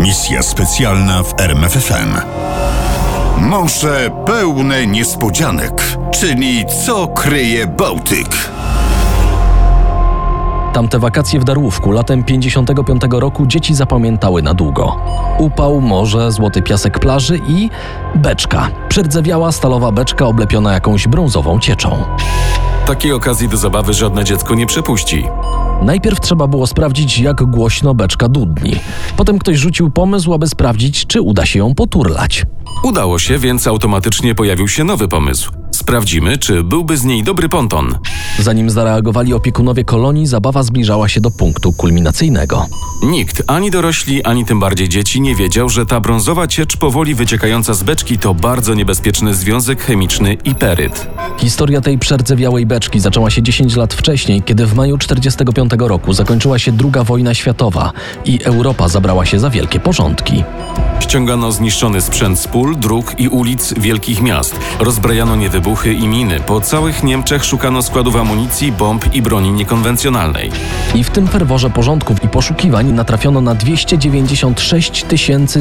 Misja specjalna w RMFFM. Morze pełne niespodzianek, czyli co kryje Bałtyk. Tamte wakacje w Darłówku latem 55 roku dzieci zapamiętały na długo. Upał, morze, złoty piasek plaży i beczka. Przerdzewiała stalowa beczka oblepiona jakąś brązową cieczą. Takiej okazji do zabawy żadne dziecko nie przepuści. Najpierw trzeba było sprawdzić, jak głośno beczka dudni. Potem ktoś rzucił pomysł, aby sprawdzić, czy uda się ją poturlać. Udało się, więc automatycznie pojawił się nowy pomysł. Sprawdzimy, czy byłby z niej dobry ponton. Zanim zareagowali opiekunowie kolonii, zabawa zbliżała się do punktu kulminacyjnego. Nikt, ani dorośli, ani tym bardziej dzieci, nie wiedział, że ta brązowa ciecz powoli wyciekająca z beczki to bardzo niebezpieczny związek chemiczny iperyt. Historia tej przerdzewiałej beczki zaczęła się 10 lat wcześniej, kiedy w maju 1945 roku zakończyła się II wojna światowa i Europa zabrała się za wielkie porządki. Ściągano zniszczony sprzęt z pól, dróg i ulic wielkich miast. Rozbrajano niewybuchy i miny. Po całych Niemczech szukano składów amunicji, bomb i broni niekonwencjonalnej. I w tym ferworze porządków i poszukiwań natrafiono na 296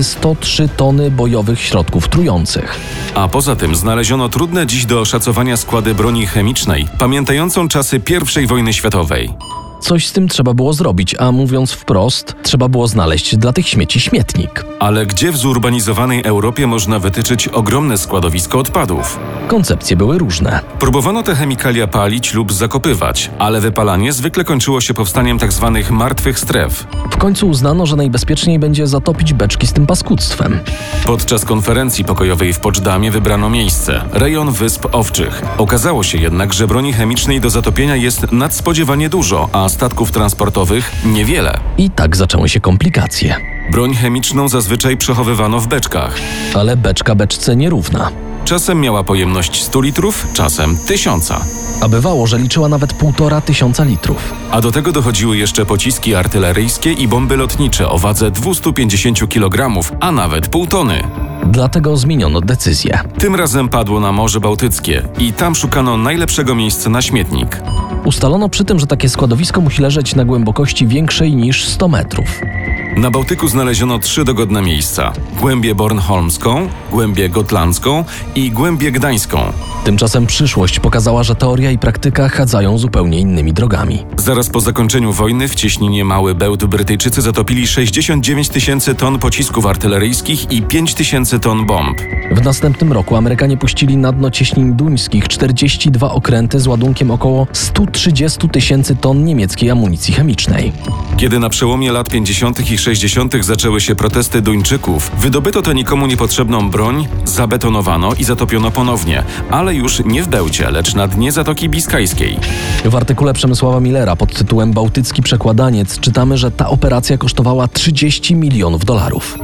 103 tony bojowych środków trujących. A poza tym znaleziono trudne dziś do oszacowania składy broni chemicznej, pamiętającą czasy I wojny światowej. Coś z tym trzeba było zrobić, a mówiąc wprost, trzeba było znaleźć dla tych śmieci śmietnik. Ale gdzie w zurbanizowanej Europie można wytyczyć ogromne składowisko odpadów? Koncepcje były różne. Próbowano te chemikalia palić lub zakopywać, ale wypalanie zwykle kończyło się powstaniem tzw. martwych stref. W końcu uznano, że najbezpieczniej będzie zatopić beczki z tym paskudztwem. Podczas konferencji pokojowej w Poczdamie wybrano miejsce rejon Wysp Owczych. Okazało się jednak, że broni chemicznej do zatopienia jest nadspodziewanie dużo, a statków transportowych niewiele. I tak zaczęły się komplikacje. Broń chemiczną zazwyczaj przechowywano w beczkach. Ale beczka beczce nierówna. Czasem miała pojemność 100 litrów, czasem 1000. A bywało, że liczyła nawet półtora tysiąca litrów. A do tego dochodziły jeszcze pociski artyleryjskie i bomby lotnicze o wadze 250 kg, a nawet pół tony. Dlatego zmieniono decyzję. Tym razem padło na Morze Bałtyckie i tam szukano najlepszego miejsca na śmietnik. Ustalono przy tym, że takie składowisko musi leżeć na głębokości większej niż 100 metrów. Na Bałtyku znaleziono trzy dogodne miejsca: głębię Bornholmską, głębię Gotlandzką i głębię Gdańską. Tymczasem przyszłość pokazała, że teoria i praktyka chadzają zupełnie innymi drogami. Zaraz po zakończeniu wojny w cieśninie Mały Bełt Brytyjczycy zatopili 69 tysięcy ton pocisków artyleryjskich i 5 tysięcy ton bomb. W następnym roku Amerykanie puścili na dno cieśnin duńskich 42 okręty z ładunkiem około 130 tysięcy ton niemieckiej amunicji chemicznej. Kiedy na przełomie lat 50. i 60. zaczęły się protesty Duńczyków, wydobyto tę nikomu niepotrzebną broń, zabetonowano i zatopiono ponownie, ale już nie w Bełcie, lecz na dnie Zatoki Biskajskiej. W artykule Przemysława Millera pod tytułem Bałtycki Przekładaniec czytamy, że ta operacja kosztowała 30 milionów dolarów.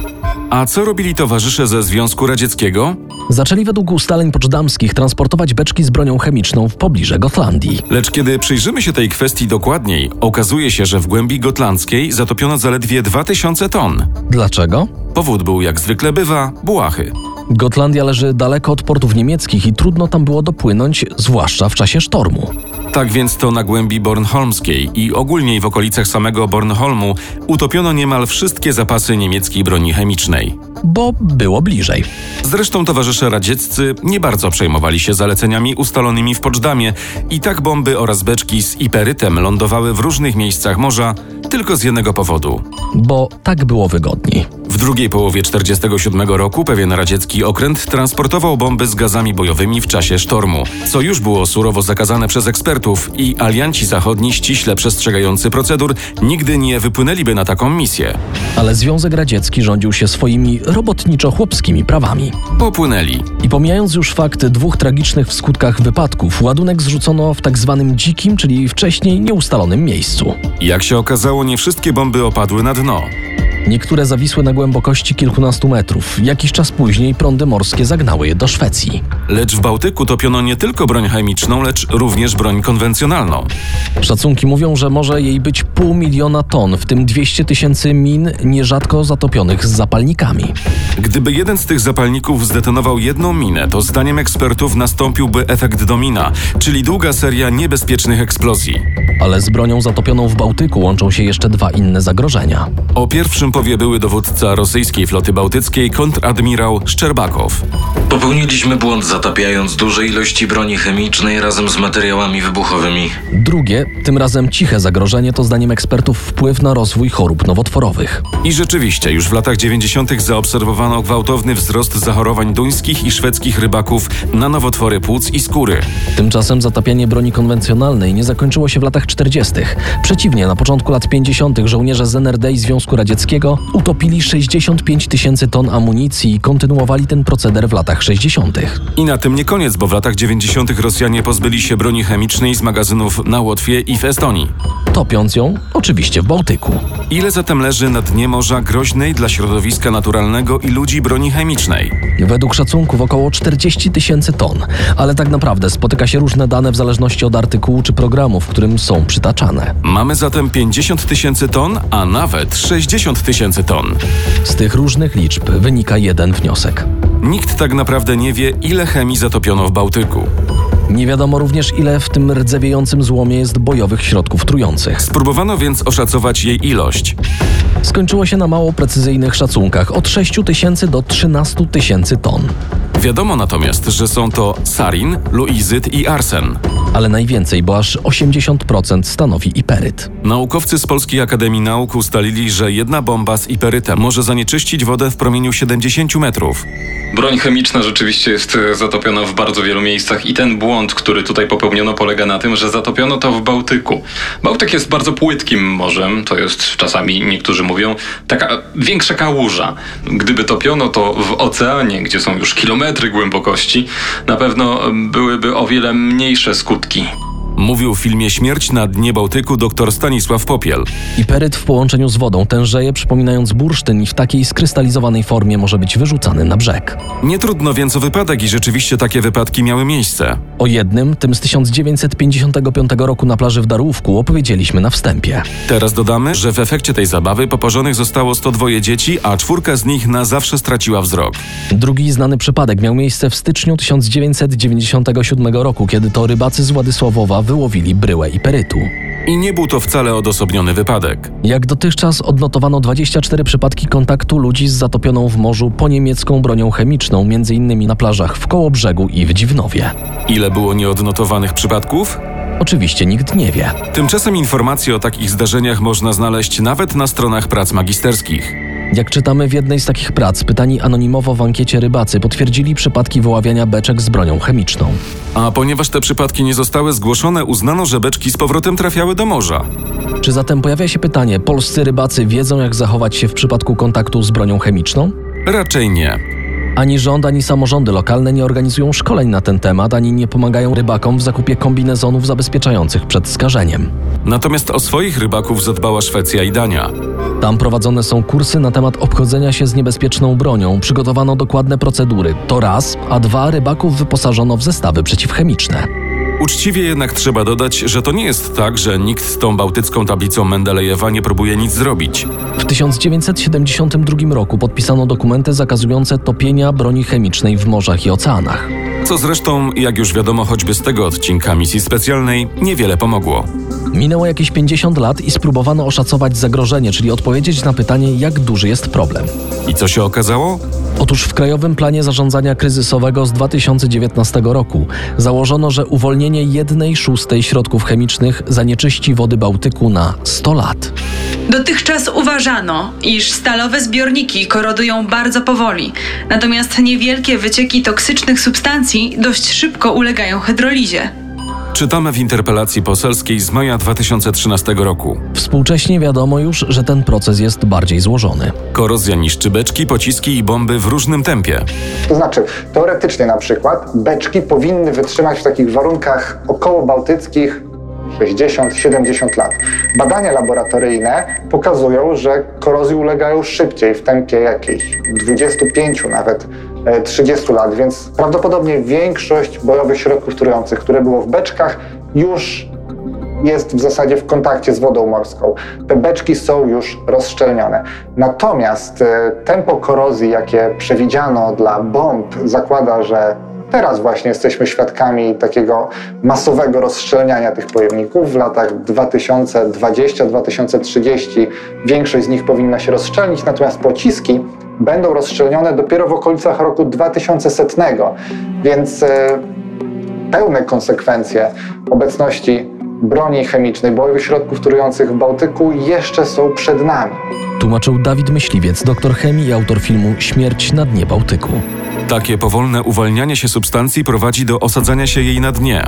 A co robili towarzysze ze Związku Radzieckiego? Zaczęli według ustaleń poczdamskich transportować beczki z bronią chemiczną w pobliże Gotlandii. Lecz kiedy przyjrzymy się tej kwestii dokładniej, okazuje się, że w głębi gotlandzkiej zatopiono zaledwie 2000 ton. Dlaczego? Powód był, jak zwykle bywa, błahy. Gotlandia leży daleko od portów niemieckich i trudno tam było dopłynąć, zwłaszcza w czasie sztormu. Tak więc to na głębi Bornholmskiej i ogólnie w okolicach samego Bornholmu utopiono niemal wszystkie zapasy niemieckiej broni chemicznej. Bo było bliżej. Zresztą towarzysze radzieccy nie bardzo przejmowali się zaleceniami ustalonymi w Poczdamie i tak bomby oraz beczki z iperytem lądowały w różnych miejscach morza tylko z jednego powodu. Bo tak było wygodniej. W drugiej połowie 1947 roku pewien radziecki okręt transportował bomby z gazami bojowymi w czasie sztormu, co już było surowo zakazane przez ekspertów i alianci zachodni ściśle przestrzegający procedur nigdy nie wypłynęliby na taką misję. Ale Związek Radziecki rządził się swoimi robotniczo-chłopskimi prawami. Popłynęli. I pomijając już fakt dwóch tragicznych w skutkach wypadków, ładunek zrzucono w tak zwanym dzikim, czyli wcześniej nieustalonym miejscu. Jak się okazało, nie wszystkie bomby opadły na dno. Niektóre zawisły na głębokości kilkunastu metrów. Jakiś czas później prądy morskie zagnały je do Szwecji. Lecz w Bałtyku topiono nie tylko broń chemiczną, lecz również broń konwencjonalną. Szacunki mówią, że może jej być pół miliona ton, w tym 200 tysięcy min nierzadko zatopionych z zapalnikami. Gdyby jeden z tych zapalników zdetonował jedną minę, to zdaniem ekspertów nastąpiłby efekt domina, czyli długa seria niebezpiecznych eksplozji. Ale z bronią zatopioną w Bałtyku łączą się jeszcze dwa inne zagrożenia. O pierwszym powie były dowódca rosyjskiej floty bałtyckiej kontradmirał Szczerbakow. Popełniliśmy błąd zatapiając duże ilości broni chemicznej razem z materiałami wybuchowymi. Drugie, tym razem ciche zagrożenie to zdaniem ekspertów wpływ na rozwój chorób nowotworowych. I rzeczywiście, już w latach 90. zaobserwowano gwałtowny wzrost zachorowań duńskich i szwedzkich rybaków na nowotwory płuc i skóry. Tymczasem zatapianie broni konwencjonalnej nie zakończyło się w latach 40. Przeciwnie, na początku lat 50. żołnierze z NRD i Związku Radzieckiego utopili 65 tysięcy ton amunicji i kontynuowali ten proceder w latach 60. I na tym nie koniec, bo w latach 90. Rosjanie pozbyli się broni chemicznej z magazynów na Łotwie i w Estonii. Topiąc ją oczywiście w Bałtyku. Ile zatem leży na dnie morza groźnej dla środowiska naturalnego i ludzi broni chemicznej? Według szacunków około 40 tysięcy ton, ale tak naprawdę spotyka się różne dane w zależności od artykułu czy programu, w którym są przytaczane. Mamy zatem 50 tysięcy ton, a nawet 60 tysięcy ton. Z tych różnych liczb wynika jeden wniosek. Nikt tak naprawdę nie wie, ile chemii zatopiono w Bałtyku. Nie wiadomo również, ile w tym rdzewiejącym złomie jest bojowych środków trujących. Spróbowano więc oszacować jej ilość. Skończyło się na mało precyzyjnych szacunkach od 6 tysięcy do 13 tysięcy ton. Wiadomo natomiast, że są to sarin, luizyt i arsen. Ale najwięcej, bo aż 80% stanowi iperyt. Naukowcy z Polskiej Akademii Nauk ustalili, że jedna bomba z iperytem może zanieczyścić wodę w promieniu 70 metrów. Broń chemiczna rzeczywiście jest zatopiona w bardzo wielu miejscach i ten błąd, który tutaj popełniono, polega na tym, że zatopiono to w Bałtyku. Bałtyk jest bardzo płytkim morzem, to jest czasami, niektórzy mówią, taka większa kałuża. Gdyby topiono to w oceanie, gdzie są już kilometry głębokości, na pewno byłyby o wiele mniejsze skutki. Mówił w filmie Śmierć na dnie Bałtyku dr Stanisław Popiel. Iperyt w połączeniu z wodą tężeje, przypominając bursztyn i w takiej skrystalizowanej formie może być wyrzucany na brzeg. Nie trudno więc o wypadek i rzeczywiście takie wypadki miały miejsce. O jednym, tym z 1955 roku na plaży w Darłówku opowiedzieliśmy na wstępie. Teraz dodamy, że w efekcie tej zabawy poparzonych zostało 102 dzieci, a czwórka z nich na zawsze straciła wzrok. Drugi znany przypadek miał miejsce w styczniu 1997 roku, kiedy to rybacy z Władysławowa wyłowili bryłę iperytu. I nie był to wcale odosobniony wypadek. Jak dotychczas odnotowano 24 przypadki kontaktu ludzi z zatopioną w morzu poniemiecką bronią chemiczną, m.in. na plażach w Kołobrzegu i w Dziwnowie. Ile było nieodnotowanych przypadków? Oczywiście nikt nie wie. Tymczasem informacje o takich zdarzeniach można znaleźć nawet na stronach prac magisterskich. Jak czytamy w jednej z takich prac, pytani anonimowo w ankiecie rybacy potwierdzili przypadki wyławiania beczek z bronią chemiczną. A ponieważ te przypadki nie zostały zgłoszone, uznano, że beczki z powrotem trafiały do morza. Czy zatem pojawia się pytanie, polscy rybacy wiedzą jak zachować się w przypadku kontaktu z bronią chemiczną? Raczej nie. Ani rząd, ani samorządy lokalne nie organizują szkoleń na ten temat, ani nie pomagają rybakom w zakupie kombinezonów zabezpieczających przed skażeniem. Natomiast o swoich rybaków zadbała Szwecja i Dania. Tam prowadzone są kursy na temat obchodzenia się z niebezpieczną bronią, przygotowano dokładne procedury. To raz, a dwa rybaków wyposażono w zestawy przeciwchemiczne. Uczciwie jednak trzeba dodać, że to nie jest tak, że nikt z tą bałtycką tablicą Mendelejewa nie próbuje nic zrobić. W 1972 roku podpisano dokumenty zakazujące topienia broni chemicznej w morzach i oceanach. Co zresztą, jak już wiadomo choćby z tego odcinka misji specjalnej, niewiele pomogło. Minęło jakieś 50 lat i spróbowano oszacować zagrożenie, czyli odpowiedzieć na pytanie, jak duży jest problem. I co się okazało? Otóż w Krajowym Planie Zarządzania Kryzysowego z 2019 roku założono, że uwolnienie jednej szóstej środków chemicznych zanieczyści wody Bałtyku na 100 lat. Dotychczas uważano, iż stalowe zbiorniki korodują bardzo powoli, natomiast niewielkie wycieki toksycznych substancji dość szybko ulegają hydrolizie. Czytamy w interpelacji poselskiej z maja 2013 roku. Współcześnie wiadomo już, że ten proces jest bardziej złożony. Korozja niszczy beczki, pociski i bomby w różnym tempie. To znaczy, teoretycznie na przykład, beczki powinny wytrzymać w takich warunkach około bałtyckich 60-70 lat. Badania laboratoryjne pokazują, że korozji ulegają szybciej, w tempie jakiejś 25 nawet 30 lat, więc prawdopodobnie większość bojowych środków trujących, które było w beczkach, już jest w zasadzie w kontakcie z wodą morską. Te beczki są już rozszczelnione. Natomiast tempo korozji, jakie przewidziano dla bomb, zakłada, że teraz właśnie jesteśmy świadkami takiego masowego rozszczelniania tych pojemników. W latach 2020-2030 większość z nich powinna się rozszczelnić, natomiast pociski będą rozszczelnione dopiero w okolicach roku 2100. Więc e, pełne konsekwencje obecności broni chemicznej, bojowych środków trujących w Bałtyku jeszcze są przed nami. Tłumaczył Dawid Myśliwiec, doktor chemii i autor filmu Śmierć na dnie Bałtyku. Takie powolne uwalnianie się substancji prowadzi do osadzania się jej na dnie.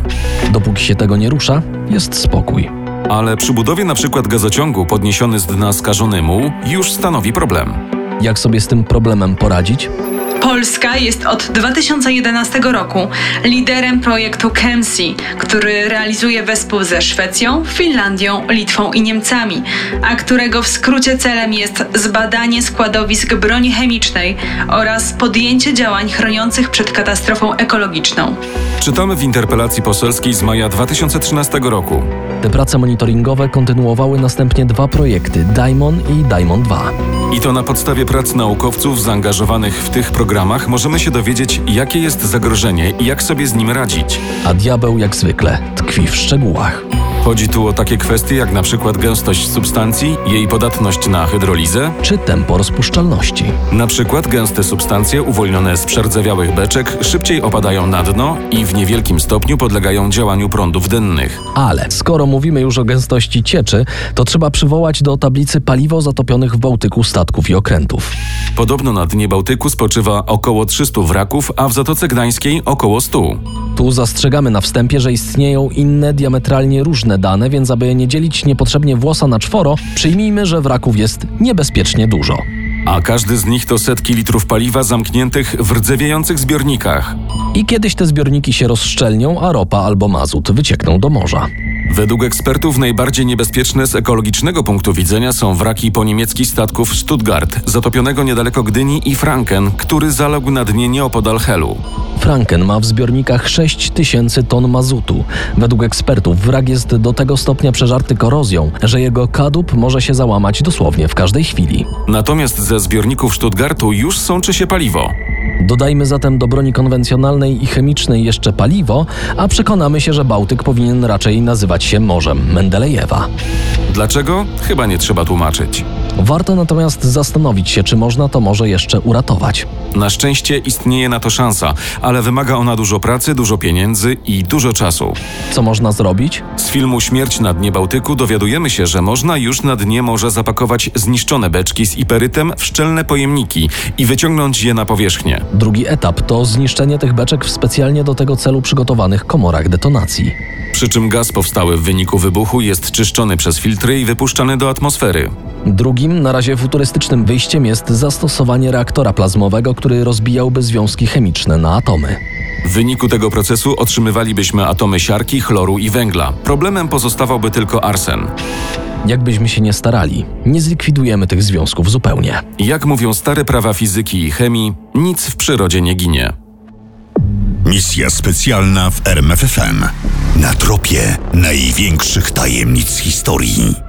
Dopóki się tego nie rusza, jest spokój. Ale przy budowie na przykład gazociągu podniesiony z dna skażony muł już stanowi problem. Jak sobie z tym problemem poradzić? Polska jest od 2011 roku liderem projektu KEMSI, który realizuje wespół ze Szwecją, Finlandią, Litwą i Niemcami, a którego w skrócie celem jest zbadanie składowisk broni chemicznej oraz podjęcie działań chroniących przed katastrofą ekologiczną. Czytamy w interpelacji poselskiej z maja 2013 roku. Te prace monitoringowe kontynuowały następnie dwa projekty Daimon i Daimon 2. I to na podstawie prac naukowców zaangażowanych w tych programach możemy się dowiedzieć, jakie jest zagrożenie i jak sobie z nim radzić. A diabeł, jak zwykle, tkwi w szczegółach. Chodzi tu o takie kwestie jak na przykład gęstość substancji, jej podatność na hydrolizę, Czy tempo rozpuszczalności? na przykład gęste substancje uwolnione z przerdzewiałych beczek szybciej opadają na dno i w niewielkim stopniu podlegają działaniu prądów dennych. Ale skoro mówimy już o gęstości cieczy, to trzeba przywołać do tablicy paliwo zatopionych w Bałtyku statków i okrętów. Podobno na dnie Bałtyku spoczywa około 300 wraków, a w Zatoce Gdańskiej około 100. Tu zastrzegamy na wstępie, że istnieją inne diametralnie różne dane, więc aby nie dzielić niepotrzebnie włosa na czworo, przyjmijmy, że wraków jest niebezpiecznie dużo. A każdy z nich to setki litrów paliwa zamkniętych w rdzewiejących zbiornikach. I kiedyś te zbiorniki się rozszczelnią, a ropa albo mazut wyciekną do morza. Według ekspertów najbardziej niebezpieczne z ekologicznego punktu widzenia są wraki po niemieckich statków Stuttgart, zatopionego niedaleko Gdyni i Franken, który zaległ na dnie nieopodal Helu. Franken ma w zbiornikach 6 tysięcy ton mazutu. Według ekspertów wrak jest do tego stopnia przeżarty korozją, że jego kadłub może się załamać dosłownie w każdej chwili. Natomiast ze zbiorników Stuttgartu już sączy się paliwo. Dodajmy zatem do broni konwencjonalnej i chemicznej jeszcze paliwo, a przekonamy się, że Bałtyk powinien raczej nazywać się Morzem Mendelejewa. Dlaczego? Chyba nie trzeba tłumaczyć. Warto natomiast zastanowić się, czy można to morze jeszcze uratować. Na szczęście istnieje na to szansa, ale wymaga ona dużo pracy, dużo pieniędzy i dużo czasu. Co można zrobić? Z filmu Śmierć na dnie Bałtyku dowiadujemy się, że można już na dnie morza zapakować zniszczone beczki z iperytem w szczelne pojemniki i wyciągnąć je na powierzchnię. Drugi etap to zniszczenie tych beczek w specjalnie do tego celu przygotowanych komorach detonacji. Przy czym gaz powstały w wyniku wybuchu jest czyszczony przez filtry i wypuszczany do atmosfery. Drugim, na razie futurystycznym wyjściem jest zastosowanie reaktora plazmowego, który rozbijałby związki chemiczne na atomy. W wyniku tego procesu otrzymywalibyśmy atomy siarki, chloru i węgla. Problemem pozostawałby tylko arsen. Jakbyśmy się nie starali, nie zlikwidujemy tych związków zupełnie. Jak mówią stare prawa fizyki i chemii, nic w przyrodzie nie ginie. Misja specjalna w RMFFM. Na tropie największych tajemnic historii.